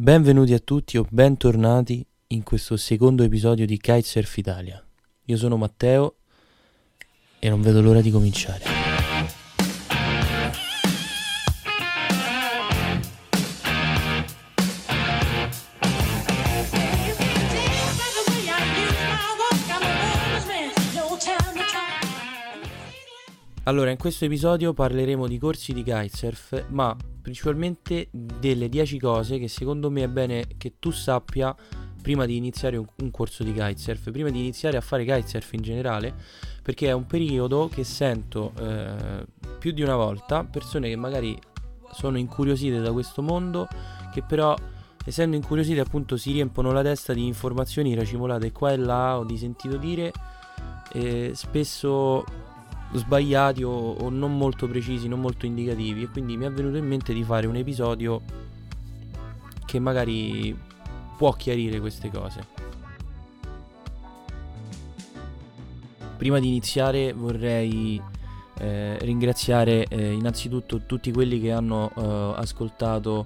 Benvenuti a tutti o bentornati in questo secondo episodio di Kitesurf Italia. Io sono Matteo e non vedo l'ora di cominciare. Allora, in questo episodio parleremo di corsi di kitesurf, ma principalmente delle 10 cose che secondo me è bene che tu sappia prima di iniziare un, un, corso di kitesurf, prima di iniziare a fare kitesurf in generale, perché è un periodo che sento eh, più di una volta persone che magari sono incuriosite da questo mondo, che però essendo incuriosite appunto si riempono la testa di informazioni racimolate qua e là o di sentito dire, e spesso sbagliati o, o, non molto precisi, non molto indicativi e quindi mi è venuto in mente di fare un episodio che magari può chiarire queste cose. Prima di iniziare vorrei eh, ringraziare eh, innanzitutto tutti quelli che hanno eh, ascoltato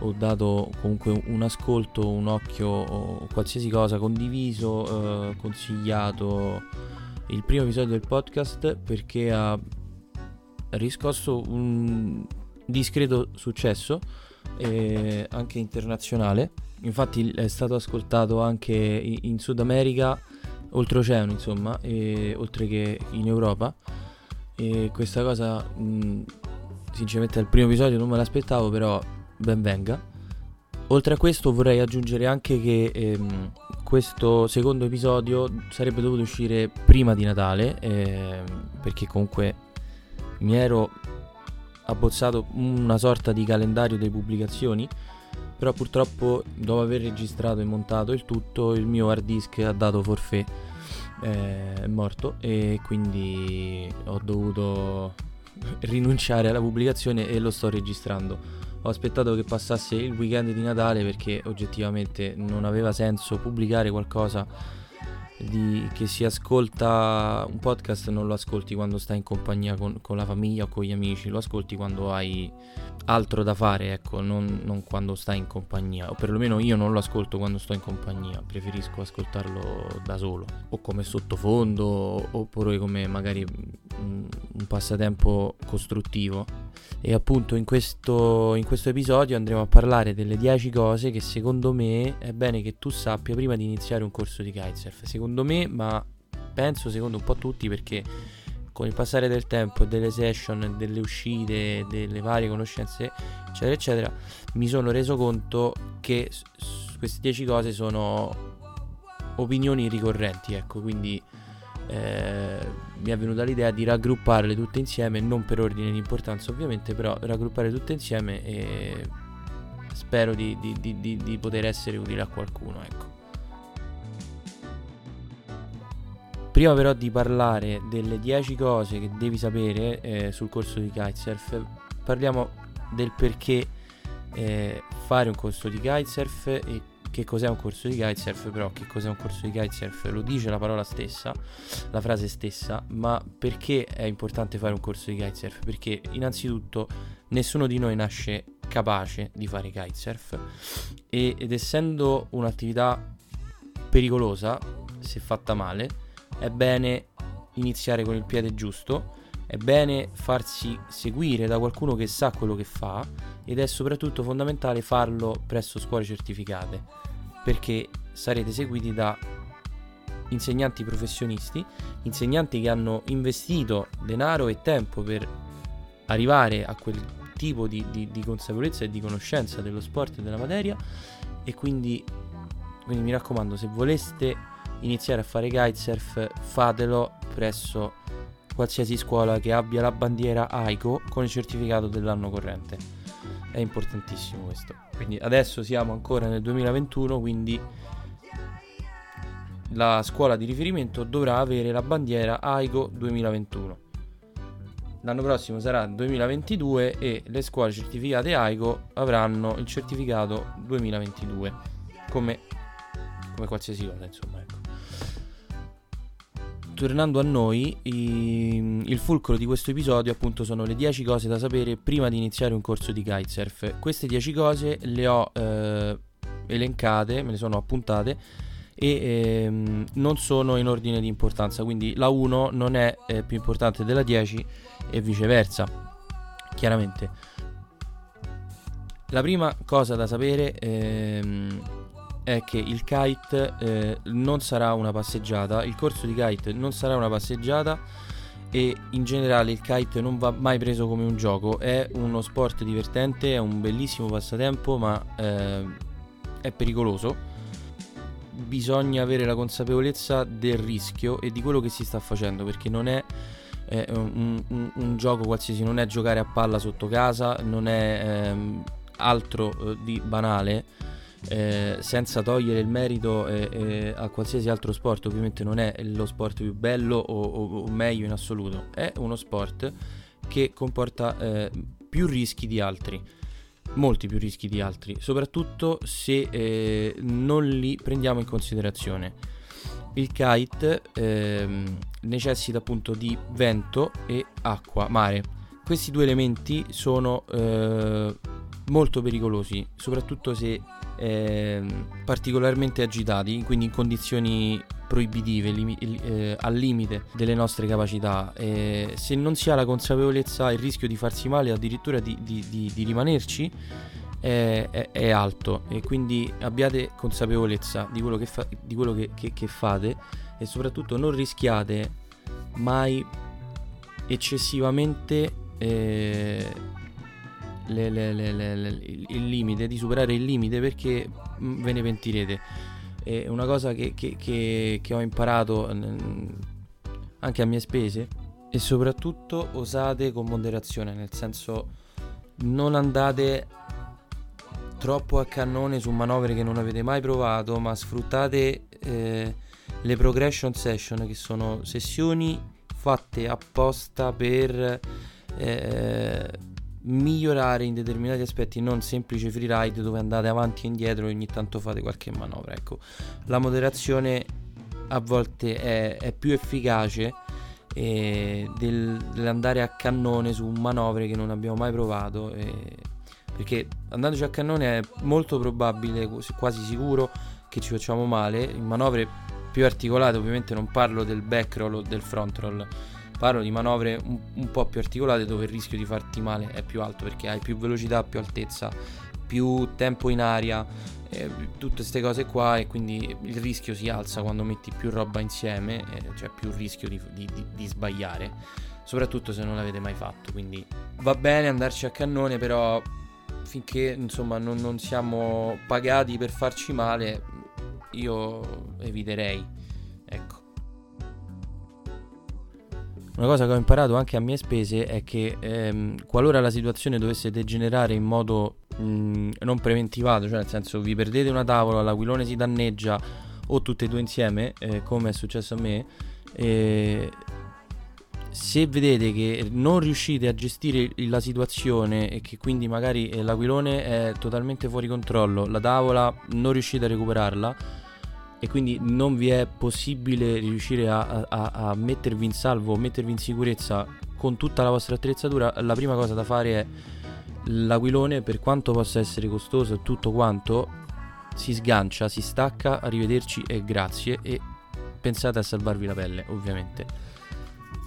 o dato comunque un ascolto, un occhio qualsiasi cosa, condiviso, eh, consigliato il primo episodio del podcast perché ha riscosso un discreto successo eh, anche internazionale. Infatti è stato ascoltato anche in Sud America, oltreoceano insomma, e, oltre che in Europa. E questa cosa mh, sinceramente al primo episodio non me l'aspettavo, però ben venga. Oltre a questo vorrei aggiungere anche che ehm, questo secondo episodio sarebbe dovuto uscire prima di Natale, ehm, perché comunque mi ero abbozzato una sorta di calendario delle pubblicazioni, però purtroppo dopo aver registrato e montato il tutto il mio hard disk ha dato forfait, eh, è morto e quindi ho dovuto rinunciare alla pubblicazione e lo sto registrando ho aspettato che passasse il weekend di Natale perché oggettivamente non aveva senso pubblicare qualcosa di, che si ascolta un podcast non lo ascolti quando stai in compagnia con, con, la famiglia o con gli amici lo ascolti quando hai altro da fare ecco non, non, quando stai in compagnia. O perlomeno io non lo ascolto quando sto in compagnia preferisco ascoltarlo da solo. O come sottofondo oppure come magari un, un passatempo costruttivo. E appunto in questo, in questo episodio andremo a parlare delle 10 cose che secondo me è bene che tu sappia prima di iniziare un corso di kitesurf. Secondo me ma penso secondo un po' tutti perché con il passare del tempo, delle session, delle uscite, delle varie conoscenze, eccetera, eccetera, mi sono reso conto che queste 10 cose sono opinioni ricorrenti, ecco, quindi eh, mi è venuta l'idea di raggrupparle tutte insieme, non per ordine di importanza ovviamente, però raggruppare tutte insieme e spero di, di, di, di poter essere utile a qualcuno, ecco. Prima però di parlare delle 10 cose che devi sapere eh, sul corso di kitesurf, parliamo del perché eh, fare un corso di kitesurf e che cos'è un corso di kitesurf, però che cos'è un corso di kitesurf lo dice la parola stessa, la frase stessa, ma perché è importante fare un corso di kitesurf? Perché innanzitutto nessuno di noi nasce capace di fare kitesurf ed essendo un'attività pericolosa, se fatta male, è bene iniziare con il piede giusto, è bene farsi seguire da qualcuno che sa quello che fa ed è soprattutto fondamentale farlo presso scuole certificate perché sarete seguiti da insegnanti professionisti, insegnanti che hanno investito denaro e tempo per arrivare a quel tipo di, di, di consapevolezza e di conoscenza dello sport e della materia e quindi, quindi mi raccomando se voleste iniziare a fare kitesurf, fatelo presso qualsiasi scuola che abbia la bandiera AICO con il certificato dell'anno corrente. È importantissimo questo. Quindi adesso siamo ancora nel 2021, quindi la scuola di riferimento dovrà avere la bandiera AICO 2021. L'anno prossimo sarà 2022 e le scuole certificate AICO avranno il certificato 2022 come, come qualsiasi cosa insomma ecco. Tornando a noi, i, il fulcro di questo episodio appunto sono le 10 cose da sapere prima di iniziare un corso di kitesurf. Queste 10 cose le ho eh, elencate, me le sono appuntate e ehm, non sono in ordine di importanza, quindi la 1 non è eh, più importante della 10 e viceversa, chiaramente. La prima cosa da sapere ehm, è che il kite eh, non sarà una passeggiata, il corso di kite non sarà una passeggiata e in generale il kite non va mai preso come un gioco, è uno sport divertente, è un bellissimo passatempo ma eh, è pericoloso. Bisogna avere la consapevolezza del rischio e di quello che si sta facendo perché non è eh, un, un, un, gioco qualsiasi, non è giocare a palla sotto casa, non è ehm, altro eh, di banale eh, senza togliere il merito eh, eh, a qualsiasi altro sport, ovviamente non è lo sport più bello o, o, o meglio in assoluto, è uno sport che comporta eh, più rischi di altri, molti più rischi di altri, soprattutto se eh, non li prendiamo in considerazione. Il kite ehm, necessita appunto di vento e acqua, mare. Questi due elementi sono eh, molto pericolosi, soprattutto se eh, particolarmente agitati, quindi in condizioni proibitive, limi- eh, al limite delle nostre capacità. Eh, se non si ha la consapevolezza, il rischio di farsi male, addirittura di, di, di, di rimanerci, è, è, è, alto e quindi abbiate consapevolezza di quello, che, fa- quello che, che, che fate e soprattutto non rischiate mai eccessivamente eh, le, le, le, il limite, di superare il limite perché mm, ve ne pentirete. È una cosa che, che, che, che ho imparato anche a mie spese e soprattutto osate con moderazione, nel senso non andate troppo a cannone su manovre che non avete mai provato, ma sfruttate eh, le progression session che sono sessioni fatte apposta per eh, migliorare in determinati aspetti, non semplice freeride dove andate avanti e indietro e ogni tanto fate qualche manovra. Ecco, la moderazione a volte è, è più efficace eh, del, dell'andare a cannone su manovre che non abbiamo mai provato. Eh, perché andandoci a cannone è molto probabile, quasi sicuro, che ci facciamo male. In manovre più articolate, ovviamente non parlo del back roll o del front roll Parlo di manovre un, un po' più articolate dove il rischio di farti male è più alto perché hai più velocità, più altezza, più tempo in aria, eh, tutte queste cose qua e quindi il rischio si alza quando metti più roba insieme, eh, cioè più rischio di, di, di, di, sbagliare, soprattutto se non l'avete mai fatto. Quindi va bene andarci a cannone, però finché insomma non, non siamo pagati per farci male, io eviterei. Ecco. Una cosa che ho imparato anche a mie spese è che ehm, qualora la situazione dovesse degenerare in modo mh, mm, non preventivato, cioè nel senso vi perdete una tavola, l'aquilone si danneggia o tutte e due insieme, eh, come è successo a me, eh, se vedete che non riuscite a gestire la situazione e che quindi magari eh, l'aquilone è totalmente fuori controllo, la tavola non riuscite a recuperarla, e quindi non vi è possibile riuscire a, a, a mettervi in salvo, mettervi in sicurezza con tutta la vostra attrezzatura, la prima cosa da fare è l'aquilone, per quanto possa essere costoso e tutto quanto, si sgancia, si stacca, arrivederci e grazie e pensate a salvarvi la pelle, ovviamente.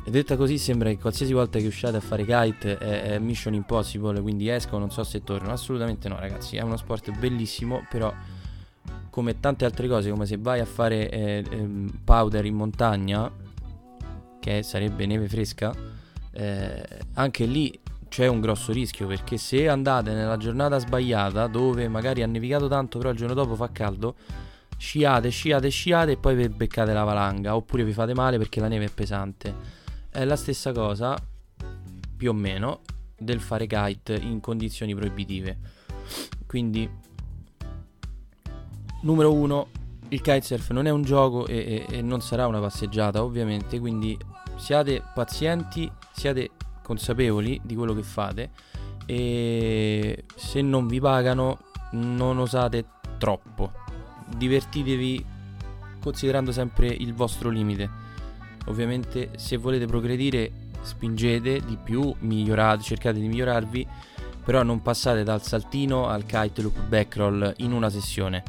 Detta così sembra che qualsiasi volta che usciate a fare kite è, è mission impossible, quindi esco, non so se torno. Assolutamente no, ragazzi, è uno sport bellissimo, però come tante altre cose, come se vai a fare eh, eh, powder in montagna, che sarebbe neve fresca, eh, anche lì c'è un grosso rischio perché se andate nella giornata sbagliata dove magari ha nevicato tanto però il giorno dopo fa caldo sciate, sciate, sciate e poi vi beccate la valanga oppure vi fate male perché la neve è pesante. È la stessa cosa più o meno del fare kite in condizioni proibitive. Quindi numero uno, il kitesurf non è un gioco e, e, e, non sarà una passeggiata, ovviamente, quindi siate pazienti, siate consapevoli di quello che fate e se non vi pagano non osate troppo. Divertitevi considerando sempre il vostro limite. ovviamente se volete progredire spingete di più, migliorate, cercate di migliorarvi, però non passate dal saltino al kite loop backroll in una sessione,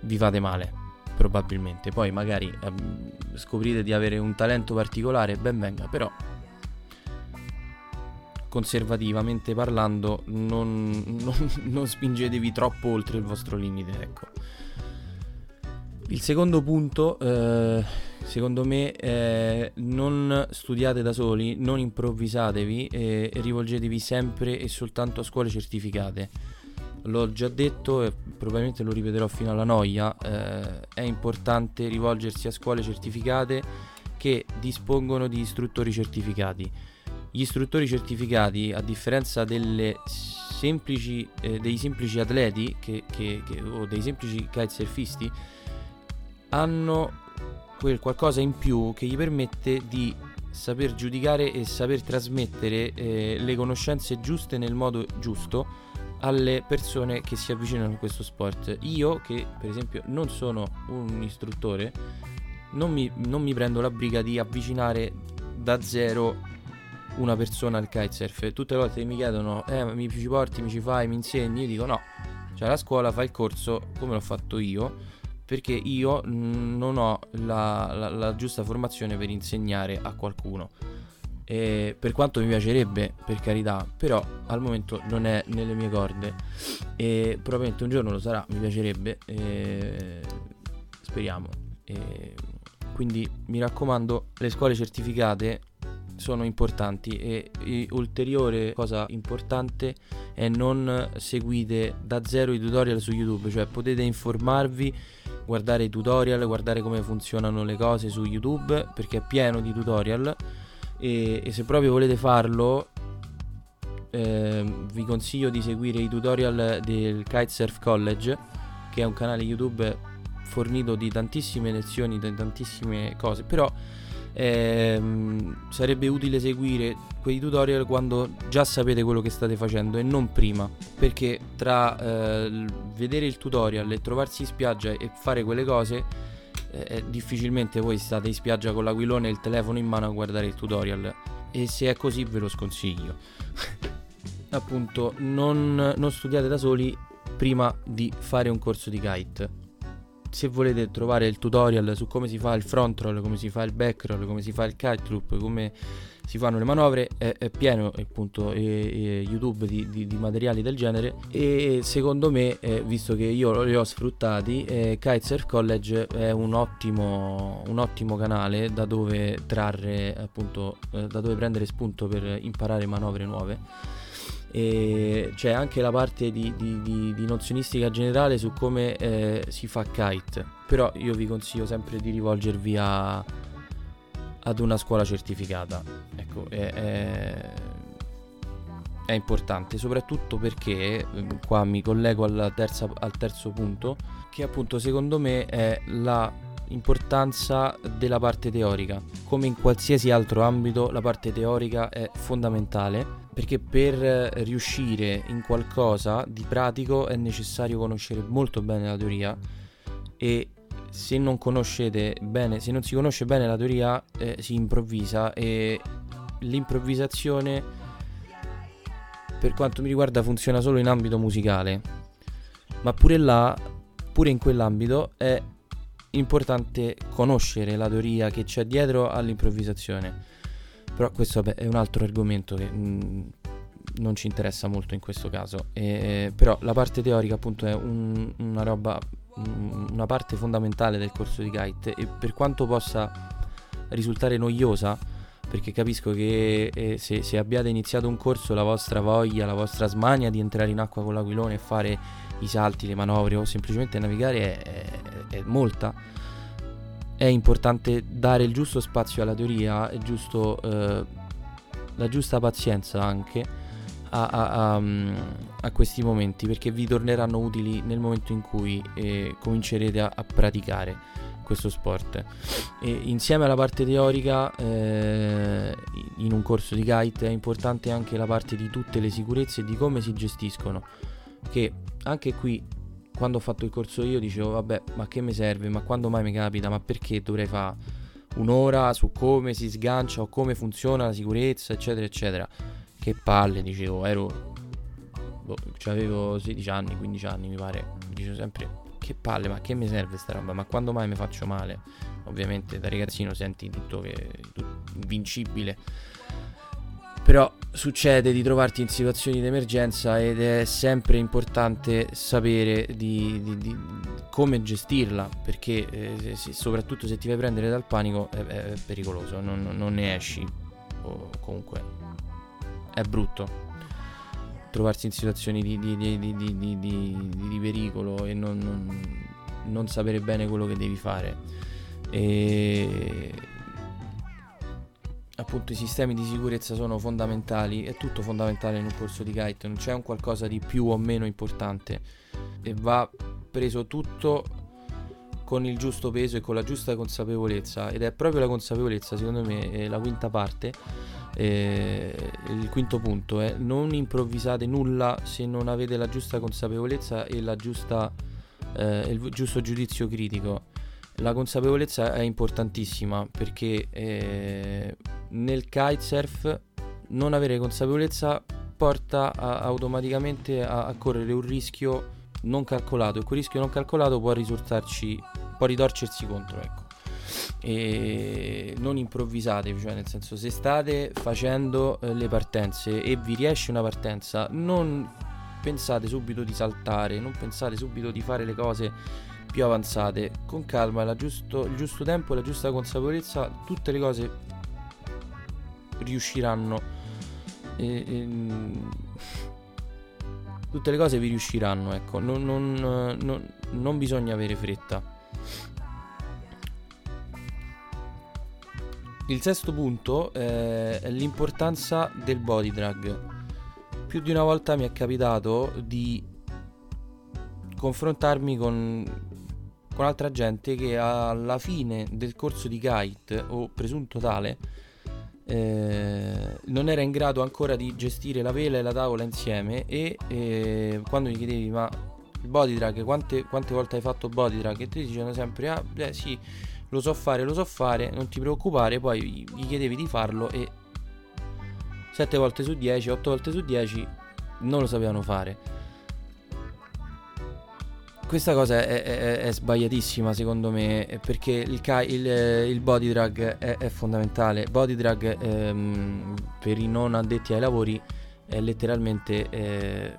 vi fate male probabilmente, poi magari ehm, scoprite di avere un talento particolare, ben venga, però conservativamente parlando non, non, non spingetevi troppo oltre il vostro limite, ecco. Il secondo punto, eh, secondo me, è non studiate da soli, non improvvisatevi e rivolgetevi sempre e soltanto a scuole certificate. L'ho già detto e probabilmente lo ripeterò fino alla noia, eh, è importante rivolgersi a scuole certificate che dispongono di istruttori certificati. Gli istruttori certificati, a differenza semplici, eh, dei semplici atleti che, che, che, o dei semplici kitesurfisti, hanno quel qualcosa in più che gli permette di saper giudicare e saper trasmettere eh, le conoscenze giuste nel modo giusto alle persone che si avvicinano a questo sport. Io, che per esempio non sono un istruttore, non mi, non mi prendo la briga di avvicinare da zero una persona al kitesurf. Tutte le volte che mi chiedono, eh, mi ci porti, mi ci fai, mi insegni, io dico no. Cioè la scuola fa il corso come l'ho fatto io perché io non ho la, la, la giusta formazione per insegnare a qualcuno. E per quanto mi piacerebbe, per carità, però al momento non è nelle mie corde e probabilmente un giorno lo sarà, mi piacerebbe, e speriamo. E quindi mi raccomando, le scuole certificate sono importanti e, e ulteriore cosa importante è non seguite da zero i tutorial su YouTube, cioè potete informarvi guardare i tutorial, guardare come funzionano le cose su YouTube perché è pieno di tutorial e, e se proprio volete farlo eh, vi consiglio di seguire i tutorial del Kitesurf College che è un canale YouTube fornito di tantissime lezioni, di tantissime cose, però ehm, sarebbe utile seguire quei tutorial quando già sapete quello che state facendo e non prima. Perché tra eh, vedere il tutorial e trovarsi in spiaggia e fare quelle cose eh, difficilmente voi state in spiaggia con l'aquilone e il telefono in mano a guardare il tutorial. E se è così ve lo sconsiglio. Appunto non, non studiate da soli prima di fare un corso di kite se volete trovare il tutorial su come si fa il front roll, come si fa il back roll, come si fa il kite loop, come si fanno le manovre, è, è pieno appunto e, e YouTube di, di, di, materiali del genere. E secondo me, eh, visto che io li ho sfruttati, eh, Kitesurf College è un ottimo, un ottimo canale da dove trarre appunto, eh, da dove prendere spunto per imparare manovre nuove e c'è anche la parte di, di, di, di nozionistica generale su come eh, si fa kite. Però io vi consiglio sempre di rivolgervi a, ad una scuola certificata. Ecco è, è, è importante soprattutto perché mm, qua mi collego terza, al terzo punto che appunto secondo me è la importanza della parte teorica. Come in qualsiasi altro ambito, la parte teorica è fondamentale perché per riuscire in qualcosa di pratico è necessario conoscere molto bene la teoria. E se non conoscete bene, se non si conosce bene la teoria eh, si improvvisa. E l'improvvisazione per quanto mi riguarda funziona solo in ambito musicale. Ma pure là pure in quell'ambito è importante conoscere la teoria che c'è dietro all'improvvisazione però questo vabbè, è un altro argomento che mh, mm, non ci interessa molto in questo caso. E, però la parte teorica appunto è un, una roba, un, una parte fondamentale del corso di kite e per quanto possa risultare noiosa, perché capisco che eh, se, se, abbiate iniziato un corso la vostra voglia, la vostra smania di entrare in acqua con l'aquilone e fare i salti, le manovre o semplicemente navigare è, è, è molta è importante dare il giusto spazio alla teoria giusto, eh, la giusta pazienza anche a, a, a, a, questi momenti perché vi torneranno utili nel momento in cui eh, comincerete a, praticare questo sport. E insieme alla parte teorica eh, in un corso di kite è importante anche la parte di tutte le sicurezze e di come si gestiscono che anche qui quando ho fatto il corso io dicevo vabbè ma che mi serve ma quando mai mi capita ma perché dovrei fare un'ora su come si sgancia o come funziona la sicurezza, eccetera, eccetera. Che palle, dicevo, ero... Boh, avevo 16 anni, 15 anni, mi pare. Dicevo sempre, che palle, ma che mi serve sta roba? Ma quando mai mi faccio male? Ovviamente da ragazzino senti tutto che... Tutto invincibile però succede di trovarti in situazioni di emergenza ed è sempre importante sapere di, di, di come gestirla, perché eh, se, soprattutto se ti fai prendere dal panico è, è pericoloso, non, non, ne esci o comunque è brutto trovarsi in situazioni di, di pericolo e non, non, non sapere bene quello che devi fare. E appunto i sistemi di sicurezza sono fondamentali, è tutto fondamentale in un corso di kite, non c'è un qualcosa di più o meno importante. E va preso tutto con il giusto peso e con la giusta consapevolezza ed è proprio la consapevolezza secondo me la quinta parte eh, il quinto punto è non improvvisate nulla se non avete la giusta consapevolezza e la giusta, eh, il giusto giudizio critico la consapevolezza è importantissima perché eh, nel kitesurf non avere consapevolezza porta a, automaticamente a, a, correre un rischio non calcolato. E quel rischio non calcolato può risultarci può ritorcersi contro ecco. E non improvvisate cioè nel senso se state facendo eh, le partenze e vi riesce una partenza non pensate subito di saltare non pensate subito di fare le cose più avanzate. Con calma giusto, il giusto tempo e la giusta consapevolezza tutte le cose riusciranno. E, e, tutte le cose vi riusciranno ecco. Non, non, non, non bisogna avere fretta. Il sesto punto è l'importanza del body drag più di una volta mi è capitato di confrontarmi con con altra gente che alla fine del corso di kite o presunto tale eh, non era in grado ancora di gestire la vela e la tavola insieme e eh, quando gli chiedevi ma il body drag quante, quante, volte hai fatto body drag e ti dicevano sempre ah beh sì lo so fare lo so fare non ti preoccupare. Poi gli chiedevi di farlo e 7 volte su 10 8 volte su 10 non lo sapevano fare questa cosa è, è, è, sbagliatissima secondo me perché il, il, il body drag è, è, fondamentale. Body drag ehm, per i non addetti ai lavori è letteralmente eh,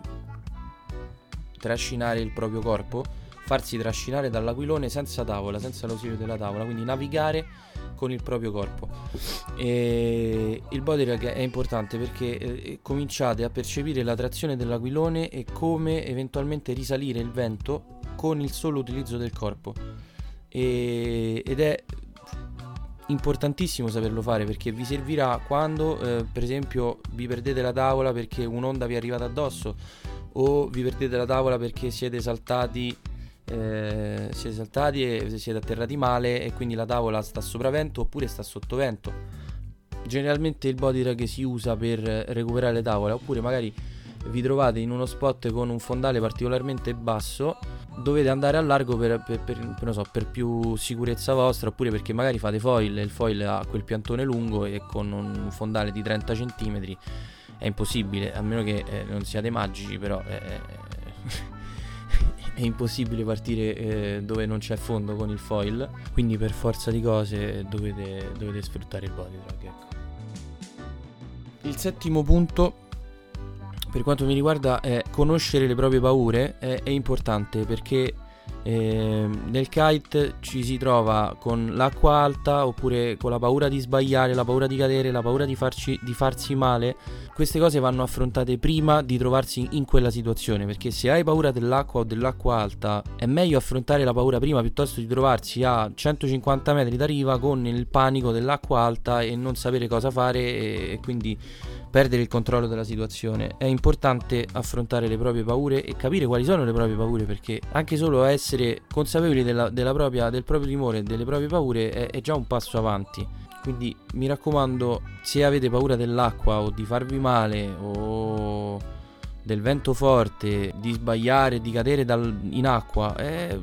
trascinare il proprio corpo, farsi trascinare dall'aquilone senza tavola, senza l'ausilio della tavola, quindi navigare con il proprio corpo. E il body drag è importante perché eh, cominciate a percepire la trazione dell'aquilone e come eventualmente risalire il vento con il solo utilizzo del corpo. E, ed è importantissimo saperlo fare perché vi servirà quando eh, per esempio vi perdete la tavola perché un'onda vi è arrivata addosso o vi perdete la tavola perché siete saltati eh, siete saltati e siete atterrati male e quindi la tavola sta sopra vento oppure sta sotto vento generalmente il body drag si usa per recuperare le tavole oppure magari vi trovate in uno spot con un fondale particolarmente basso dovete andare a largo per, per, per, so, per, più sicurezza vostra oppure perché magari fate foil e il foil ha quel piantone lungo e con un fondale di 30 cm è impossibile, a meno che eh, non siate magici, però è, è impossibile partire eh, dove non c'è fondo con il foil, quindi per forza di cose dovete, dovete sfruttare il body drag. Ecco. Il settimo punto per quanto mi riguarda è conoscere le proprie paure è, è importante perché eh, nel kite ci si trova con l'acqua alta oppure con la paura di sbagliare, la paura di cadere, la paura di, farci, di farsi male. Queste cose vanno affrontate prima di trovarsi in quella situazione perché se hai paura dell'acqua o dell'acqua alta è meglio affrontare la paura prima piuttosto di trovarsi a 150 metri da riva con il panico dell'acqua alta e non sapere cosa fare e, e quindi perdere il controllo della situazione. È importante affrontare le proprie paure e capire quali sono le proprie paure perché anche solo essere consapevoli della, della propria, del proprio timore delle proprie paure è, è già un passo avanti. Quindi mi raccomando, se avete paura dell'acqua o di farvi male o del vento forte, di sbagliare, di cadere dal, in acqua, eh,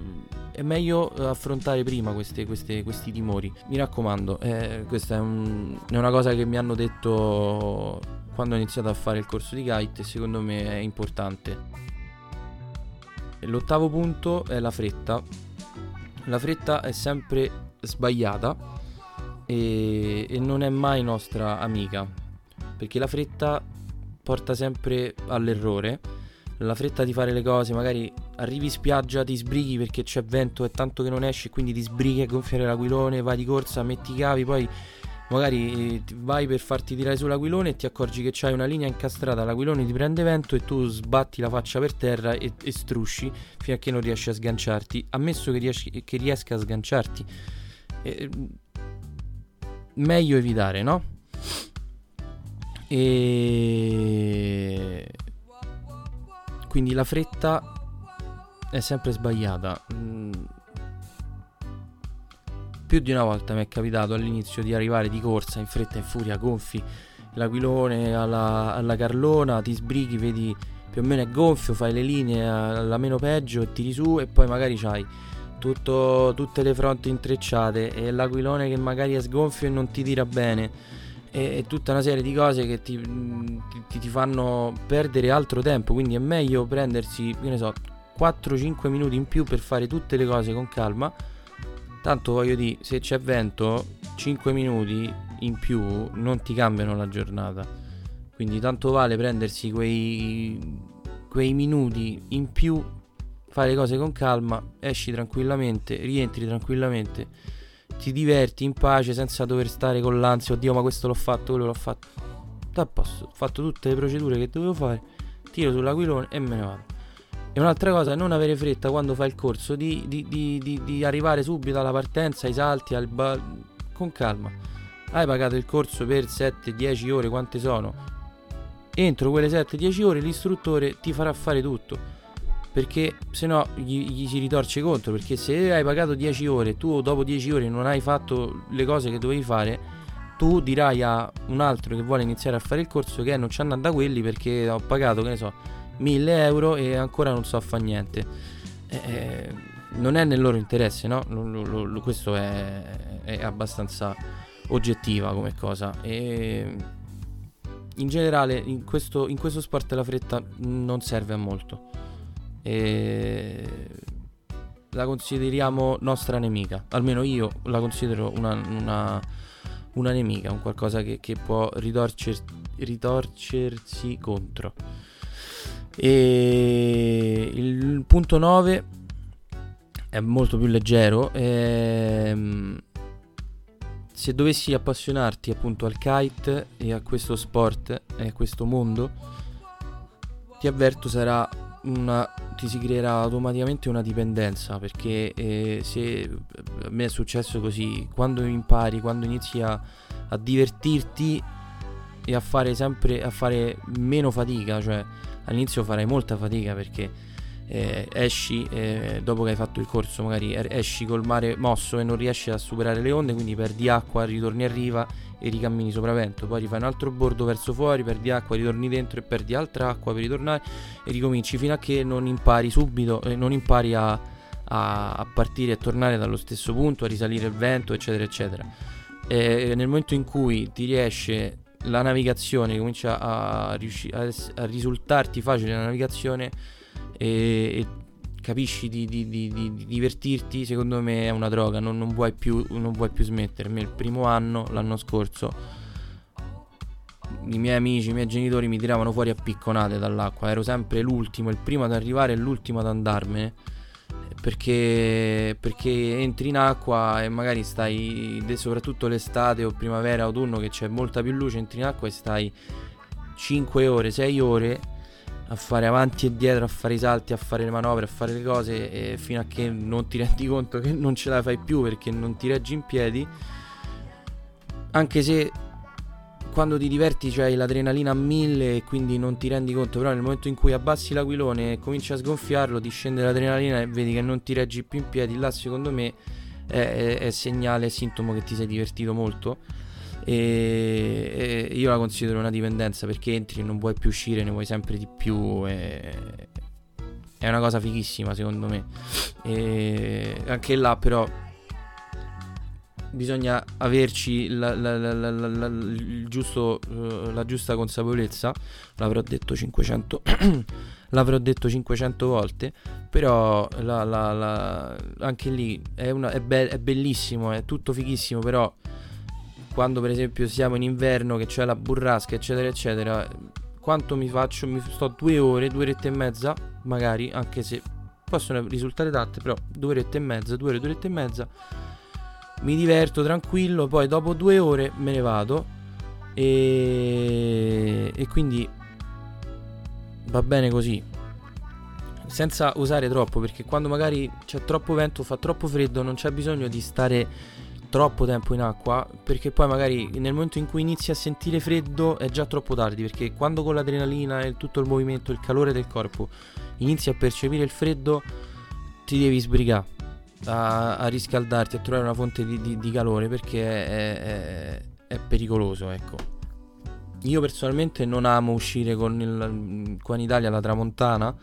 è meglio affrontare prima queste, queste, questi timori. Mi raccomando, eh, questa è, un, è una cosa che mi hanno detto quando ho iniziato a fare il corso di kite e secondo me è importante. L'ottavo punto è la fretta. La fretta è sempre sbagliata e, e non è mai nostra amica perché la fretta porta sempre all'errore. La fretta di fare le cose, magari arrivi in spiaggia, ti sbrighi perché c'è vento, è tanto che non esci, quindi ti sbrighi a gonfiare l'aquilone, vai di corsa, metti i cavi, poi magari vai per farti tirare sull'aquilone e ti accorgi che c'hai una linea incastrata, l'aquilone ti prende vento e tu sbatti la faccia per terra e, e strusci fino a che non riesci a sganciarti. Ammesso che, riesci, che riesca a sganciarti, eh, meglio evitare, no? E quindi la fretta è sempre sbagliata. Più di una volta mi è capitato all'inizio di arrivare di corsa in fretta e furia, gonfi l'aquilone alla, alla carlona, ti sbrighi, vedi più o meno è gonfio, fai le linee alla meno peggio, tiri su e poi magari c'hai tutto, tutte le fronti intrecciate e l'aquilone che magari è sgonfio e non ti tira bene e, e tutta una serie di cose che ti, ti, ti, fanno perdere altro tempo. Quindi è meglio prendersi, che ne so, 4-5 minuti in più per fare tutte le cose con calma. Tanto voglio dire, se c'è vento, 5 minuti in più non ti cambiano la giornata. Quindi tanto vale prendersi quei, quei minuti in più, fare le cose con calma, esci tranquillamente, rientri tranquillamente ti diverti in pace senza dover stare con l'ansia, oddio ma questo l'ho fatto, quello l'ho fatto. Da posto, ho fatto tutte le procedure che dovevo fare, tiro sull'aquilone e me ne vado. E un'altra cosa è non avere fretta quando fai il corso di, di, di, di arrivare subito alla partenza, ai salti, al ba- con calma. Hai pagato il corso per 7-10 ore, quante sono? Entro quelle 7-10 ore l'istruttore ti farà fare tutto perché se no gli, gli, si ritorce contro perché se hai pagato 10 ore e tu dopo 10 ore non hai fatto le cose che dovevi fare tu dirai a un altro che vuole iniziare a fare il corso che non ci andando da quelli perché ho pagato che ne so 1000 euro e ancora non so fare niente eh, eh, non è nel loro interesse no lo, lo, questo è, è, abbastanza oggettiva come cosa e in generale in questo, in questo sport la fretta non serve a molto e la consideriamo nostra nemica. Almeno io la considero una, una, una nemica, un qualcosa che, che può ritorcer, ritorcersi contro. E il punto 9 è molto più leggero. Ehm, se dovessi appassionarti appunto al kite e a questo sport e a questo mondo, ti avverto sarà una, ti si creerà automaticamente una dipendenza perché eh, se a me è successo così quando impari quando inizi a, a divertirti e a fare sempre a fare meno fatica cioè all'inizio farai molta fatica perché eh, esci eh, dopo che hai fatto il corso magari esci col mare mosso e non riesci a superare le onde quindi perdi acqua ritorni a riva e ricammini sopravvento, poi rifai un altro bordo verso fuori, perdi acqua, ritorni dentro e perdi altra acqua per ritornare e ricominci fino a che non impari subito, eh, non impari a, a, a partire e tornare dallo stesso punto, a risalire il vento, eccetera, eccetera. E nel momento in cui ti riesce la navigazione, comincia a, a, a risultarti facile la navigazione e, e capisci di, di, di, di, divertirti, secondo me è una droga, non, non, vuoi più, non vuoi più smettermi. Il primo anno, l'anno scorso, i miei amici, i miei genitori mi tiravano fuori a picconate dall'acqua, ero sempre l'ultimo, il primo ad arrivare e l'ultimo ad andarmene. Perché, perché entri in acqua e magari stai, soprattutto l'estate o primavera, autunno che c'è molta più luce, entri in acqua e stai 5 ore, 6 ore a fare avanti e dietro, a fare i salti, a fare le manovre, a fare le cose fino a che non ti rendi conto che non ce la fai più perché non ti reggi in piedi. Anche se quando ti diverti c'hai l'adrenalina a mille e quindi non ti rendi conto, però nel momento in cui abbassi l'aquilone e cominci a sgonfiarlo, ti scende l'adrenalina e vedi che non ti reggi più in piedi, là secondo me è, è, è segnale, è sintomo che ti sei divertito molto e, e, io la considero una dipendenza perché entri e non vuoi più uscire, ne vuoi sempre di più e, è una cosa fighissima secondo me. E anche là però bisogna averci la, la, la, giusto, uh, la, giusta consapevolezza, l'avrò detto 500, l'avrò detto 500 volte, però anche lì è, una, è, be- è, bellissimo, è tutto fighissimo, però quando per esempio siamo in inverno che c'è la burrasca eccetera eccetera, quanto mi faccio? Mi sto due ore, due orette e mezza, magari, anche se possono risultare tante, però due orette e mezza, due ore, due orette e mezza mi diverto tranquillo, poi dopo due ore me ne vado e, e quindi va bene così. Senza usare troppo, perché quando magari c'è troppo vento, fa troppo freddo, non c'è bisogno di stare troppo tempo in acqua, perché poi magari nel momento in cui inizi a sentire freddo è già troppo tardi, perché quando con l'adrenalina e tutto il movimento, il calore del corpo, inizi a percepire il freddo, ti devi sbrigare a, a, riscaldarti, a trovare una fonte di, di, di calore perché è, è, è, pericoloso, ecco. Io personalmente non amo uscire con il, qua in Italia la tramontana,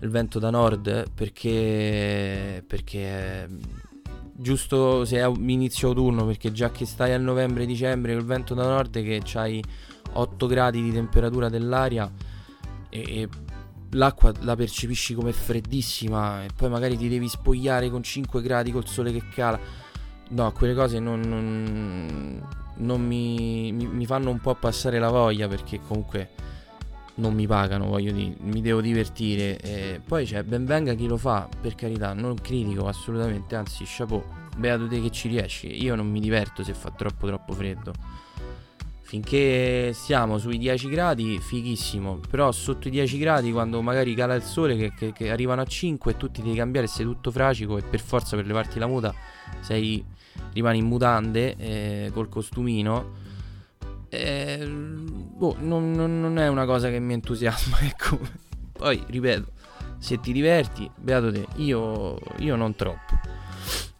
il vento da nord, perché, perché giusto se è inizio autunno, perché già che stai a novembre-dicembre il vento da nord che c'hai 8 gradi di temperatura dell'aria e, e l'acqua la percepisci come freddissima e poi magari ti devi spogliare con 5 gradi col sole che cala. No, quelle cose non, non, non mi, mi, mi, fanno un po' passare la voglia perché comunque non mi pagano, voglio dire, mi devo divertire. E poi c'è ben venga chi lo fa, per carità, non critico assolutamente, anzi, chapeau, beato te che ci riesci. Io non mi diverto se fa troppo troppo freddo finché siamo sui 10 gradi, fighissimo. Però sotto i 10 gradi, quando magari cala il sole, che, che, che arrivano a 5 e tu ti devi cambiare, sei tutto fracico e per forza per levarti la muta sei, rimani in mutande eh, col costumino. Eh, boh, non, non, non, è una cosa che mi entusiasma, ecco. Poi, ripeto, se ti diverti, beato te, io, io non troppo.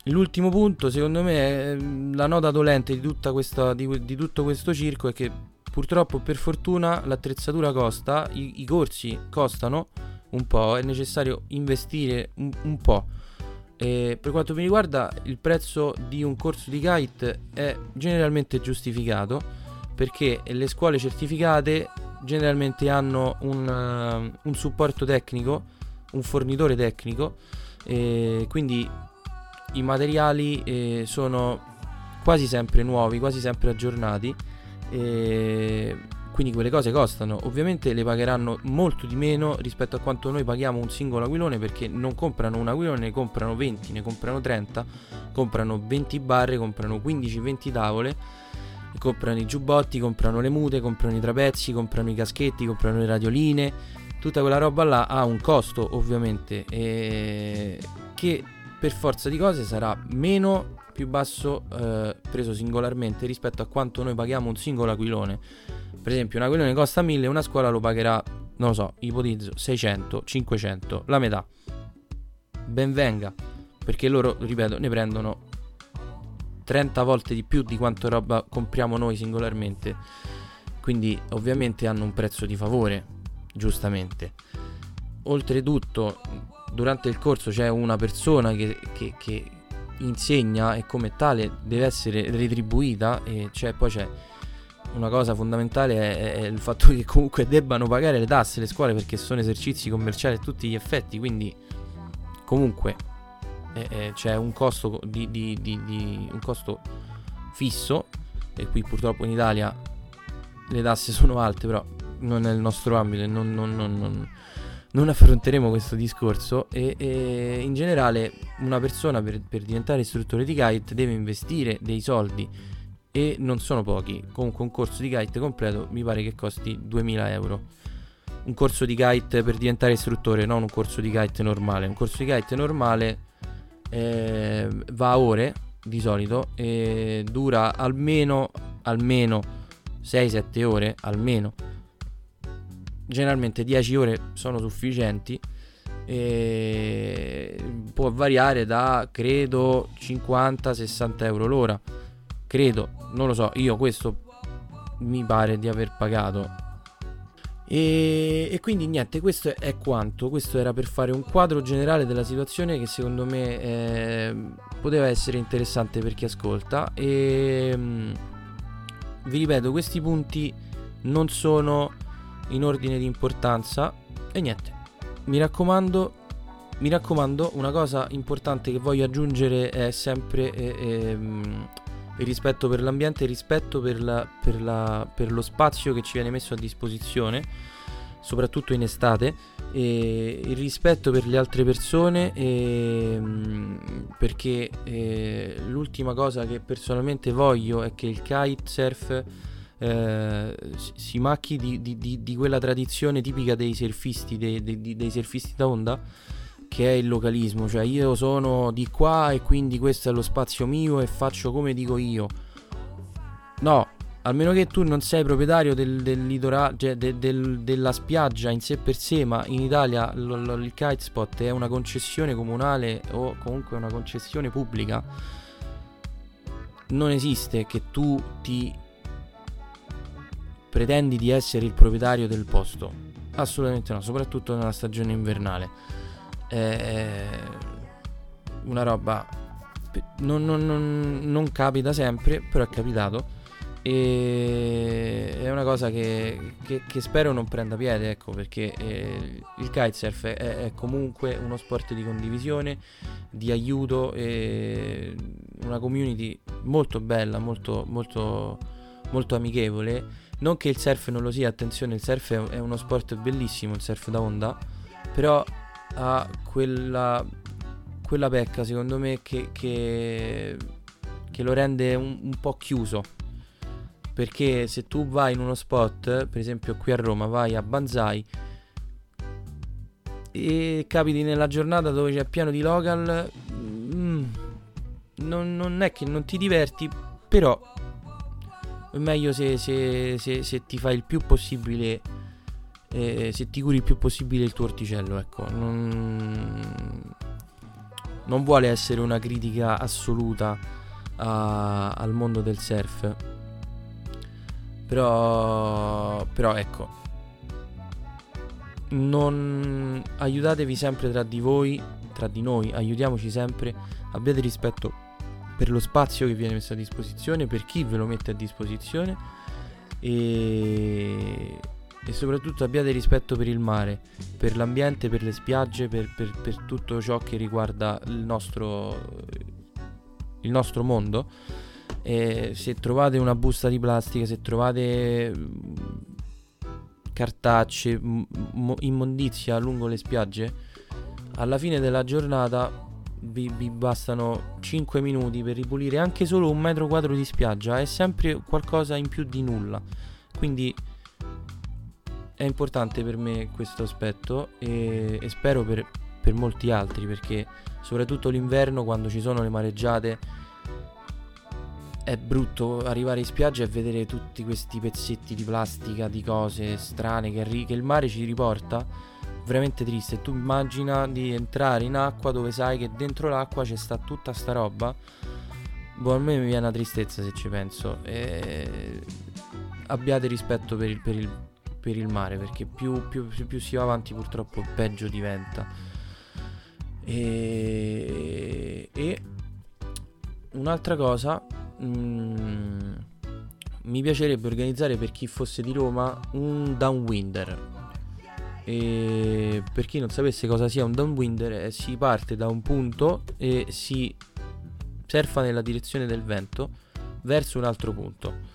L'ultimo punto, secondo me, è mm, la nota dolente di, questa, di, di tutto questo circo è che purtroppo, per fortuna, l'attrezzatura costa, i, i corsi costano un po', è necessario investire un, un po'. E per quanto mi riguarda, il prezzo di un corso di kite è generalmente giustificato perché le scuole certificate generalmente hanno un, uh, un supporto tecnico, un fornitore tecnico, quindi i materiali eh, sono quasi sempre nuovi, quasi sempre aggiornati. E quindi quelle cose costano. Ovviamente le pagheranno molto di meno rispetto a quanto noi paghiamo un singolo aquilone perché non comprano un aquilone, ne comprano 20, ne comprano 30, comprano 20 barre, comprano 15-20 tavole, comprano i giubbotti, comprano le mute, comprano i trapezzi, comprano i caschetti, comprano le radioline. Tutta quella roba là ha un costo ovviamente eh, che per forza di cose sarà meno più basso eh, preso singolarmente rispetto a quanto noi paghiamo un singolo aquilone. Per esempio, un aquilone costa 1000 una scuola lo pagherà, non lo so, ipotizzo 600, 500, la metà. Ben venga, perché loro, ripeto, ne prendono 30 volte di più di quanto roba compriamo noi singolarmente. Quindi, ovviamente hanno un prezzo di favore, giustamente. Oltretutto, durante il corso c'è una persona che, che, che insegna e come tale deve essere retribuita e c'è, poi c'è una cosa fondamentale è, è, il fatto che comunque debbano pagare le tasse le scuole perché sono esercizi commerciali a tutti gli effetti quindi comunque eh, eh, c'è un costo di, di, di, un costo fisso e qui purtroppo in Italia le tasse sono alte però non è il nostro ambito e non, non, non non affronteremo questo discorso e, e in generale una persona per, per, diventare istruttore di kite deve investire dei soldi e non sono pochi. Comunque un corso di kite completo mi pare che costi 2000 euro. Un corso di kite per diventare istruttore, non un corso di kite normale. Un corso di kite normale eh, va a ore di solito e dura almeno, almeno 6-7 ore, almeno generalmente 10 ore sono sufficienti può variare da credo 50-60 euro l'ora credo non lo so io questo mi pare di aver pagato E, e, quindi niente, questo è quanto. Questo era per fare un quadro generale della situazione che secondo me eh, poteva essere interessante per chi ascolta. E mm, vi ripeto, questi punti non sono in ordine di importanza. E niente, mi raccomando, mi raccomando, una cosa importante che voglio aggiungere è sempre eh, eh, il rispetto per l'ambiente, il rispetto per, la, per, la, per, lo spazio che ci viene messo a disposizione, soprattutto in estate, il rispetto per le altre persone, e, perché eh, l'ultima cosa che personalmente voglio è che il kitesurf eh, si macchi di, di, di, di, quella tradizione tipica dei surfisti, dei, dei, dei surfisti da onda che è il localismo, cioè io sono di qua e quindi questo è lo spazio mio e faccio come dico io. No, almeno che tu non sei proprietario del, del litorale, cioè de, del, della spiaggia in sé per sé, ma in Italia l, l, il kite spot è una concessione comunale o comunque una concessione pubblica. Non esiste che tu ti pretendi di essere il proprietario del posto. Assolutamente no, soprattutto nella stagione invernale è una roba non, non, non, non capita sempre, però è capitato. E è una cosa che, che, che, spero non prenda piede, ecco, perché eh, il kitesurf è, è, comunque uno sport di condivisione, di aiuto, e una community molto bella, molto, molto, molto amichevole. Non che il surf non lo sia, attenzione, il surf è, uno sport bellissimo, il surf da onda, però ha quella, quella pecca, secondo me, che, che, che lo rende un, un, po' chiuso. Perché se tu vai in uno spot, per esempio qui a Roma, vai a Banzai e capiti nella giornata dove c'è pieno di local, mm, non, non, è che non ti diverti, però è meglio se, se, se, se ti fai il più possibile e se ti curi il più possibile il tuo orticello, ecco, non, non vuole essere una critica assoluta a, al mondo del surf. Però, però ecco, non aiutatevi sempre tra di voi, tra di noi, aiutiamoci sempre, abbiate rispetto per lo spazio che viene messo a disposizione, per chi ve lo mette a disposizione e e soprattutto abbiate rispetto per il mare, per l'ambiente, per le spiagge, per, per, per tutto ciò che riguarda il nostro, il nostro mondo. E se trovate una busta di plastica, se trovate mm, cartacce, immondizia lungo le spiagge, alla fine della giornata vi, vi, bastano 5 minuti per ripulire anche solo un metro quadro di spiaggia, è sempre qualcosa in più di nulla. Quindi è importante per me questo aspetto e, e spero per, per, molti altri perché soprattutto l'inverno quando ci sono le mareggiate è brutto arrivare in spiaggia e vedere tutti questi pezzetti di plastica, di cose strane che, arri- che il mare ci riporta. Veramente triste. Tu immagina di entrare in acqua dove sai che dentro l'acqua c'è sta tutta sta roba. Boh, a me mi viene una tristezza se ci penso. E... Abbiate rispetto per il, per il per il mare perché più, più, più si va avanti purtroppo peggio diventa. E, e un'altra cosa, mm, mi piacerebbe organizzare per chi fosse di Roma un downwinder. E per chi non sapesse cosa sia un downwinder, eh, si parte da un punto e si surfa nella direzione del vento verso un altro punto.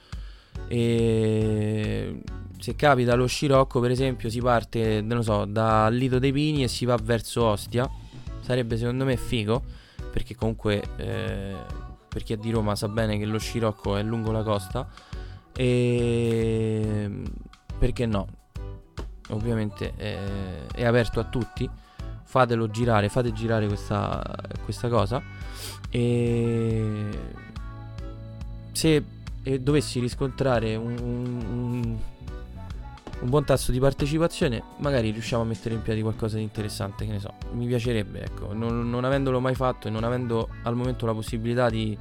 E se capita lo scirocco, per esempio, si parte, non so, da Lido dei Pini e si va verso Ostia. Sarebbe secondo me figo, perché comunque eh, per chi è di Roma sa bene che lo scirocco è lungo la costa. E perché no? Ovviamente eh, è aperto a tutti. Fatelo girare, fate girare questa, questa cosa. E se dovessi riscontrare un, un un buon tasso di partecipazione, magari riusciamo a mettere in piedi qualcosa di interessante, che ne so, mi piacerebbe, ecco, non, non avendolo mai fatto e non avendo al momento la possibilità di,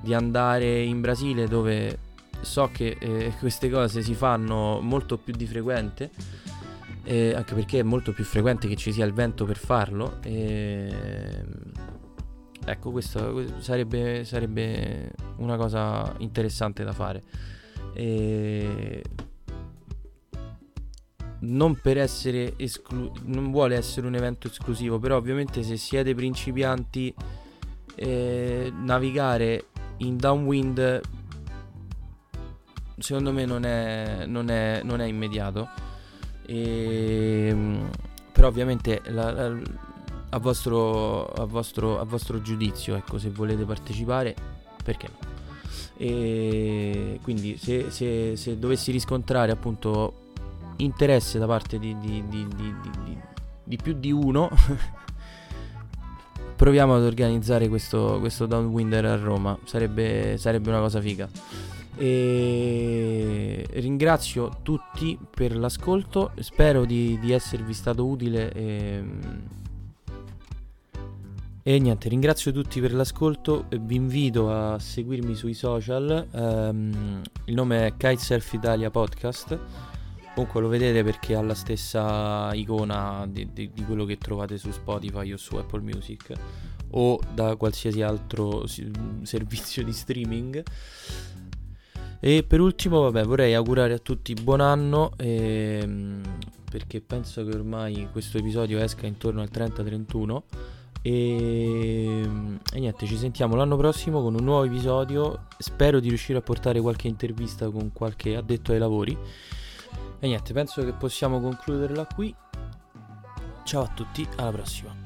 di andare in Brasile dove so che eh, queste cose si fanno molto più di frequente, eh, anche perché è molto più frequente che ci sia il vento per farlo. E, ecco, questo sarebbe, sarebbe, una cosa interessante da fare. Non per essere esclu- non vuole essere un evento esclusivo, però ovviamente se siete principianti eh, navigare in downwind secondo me non è, non è, non è immediato. E, ehm, però ovviamente la, la, a, vostro, a, vostro, a vostro giudizio, ecco, se volete partecipare, perché no? E quindi se, se, se dovessi riscontrare appunto interesse da parte di, di, di, di più di uno proviamo ad organizzare questo, questo Downwinder a Roma sarebbe, sarebbe una cosa figa e ringrazio tutti per l'ascolto, spero di, di esservi stato utile. E, e, niente, ringrazio tutti per l'ascolto, vi invito a seguirmi sui social, um, il nome è Kitesurf Italia Podcast, comunque lo vedete perché ha la stessa icona di, di, di quello che trovate su Spotify o su Apple Music o da qualsiasi altro servizio di streaming. E per ultimo, vabbè, vorrei augurare a tutti buon anno. Ehm, perché penso che ormai questo episodio esca intorno al 30-31. E, e, niente, ci sentiamo l'anno prossimo con un nuovo episodio. Spero di riuscire a portare qualche intervista con qualche addetto ai lavori. E niente, penso che possiamo concluderla qui. Ciao a tutti, alla prossima.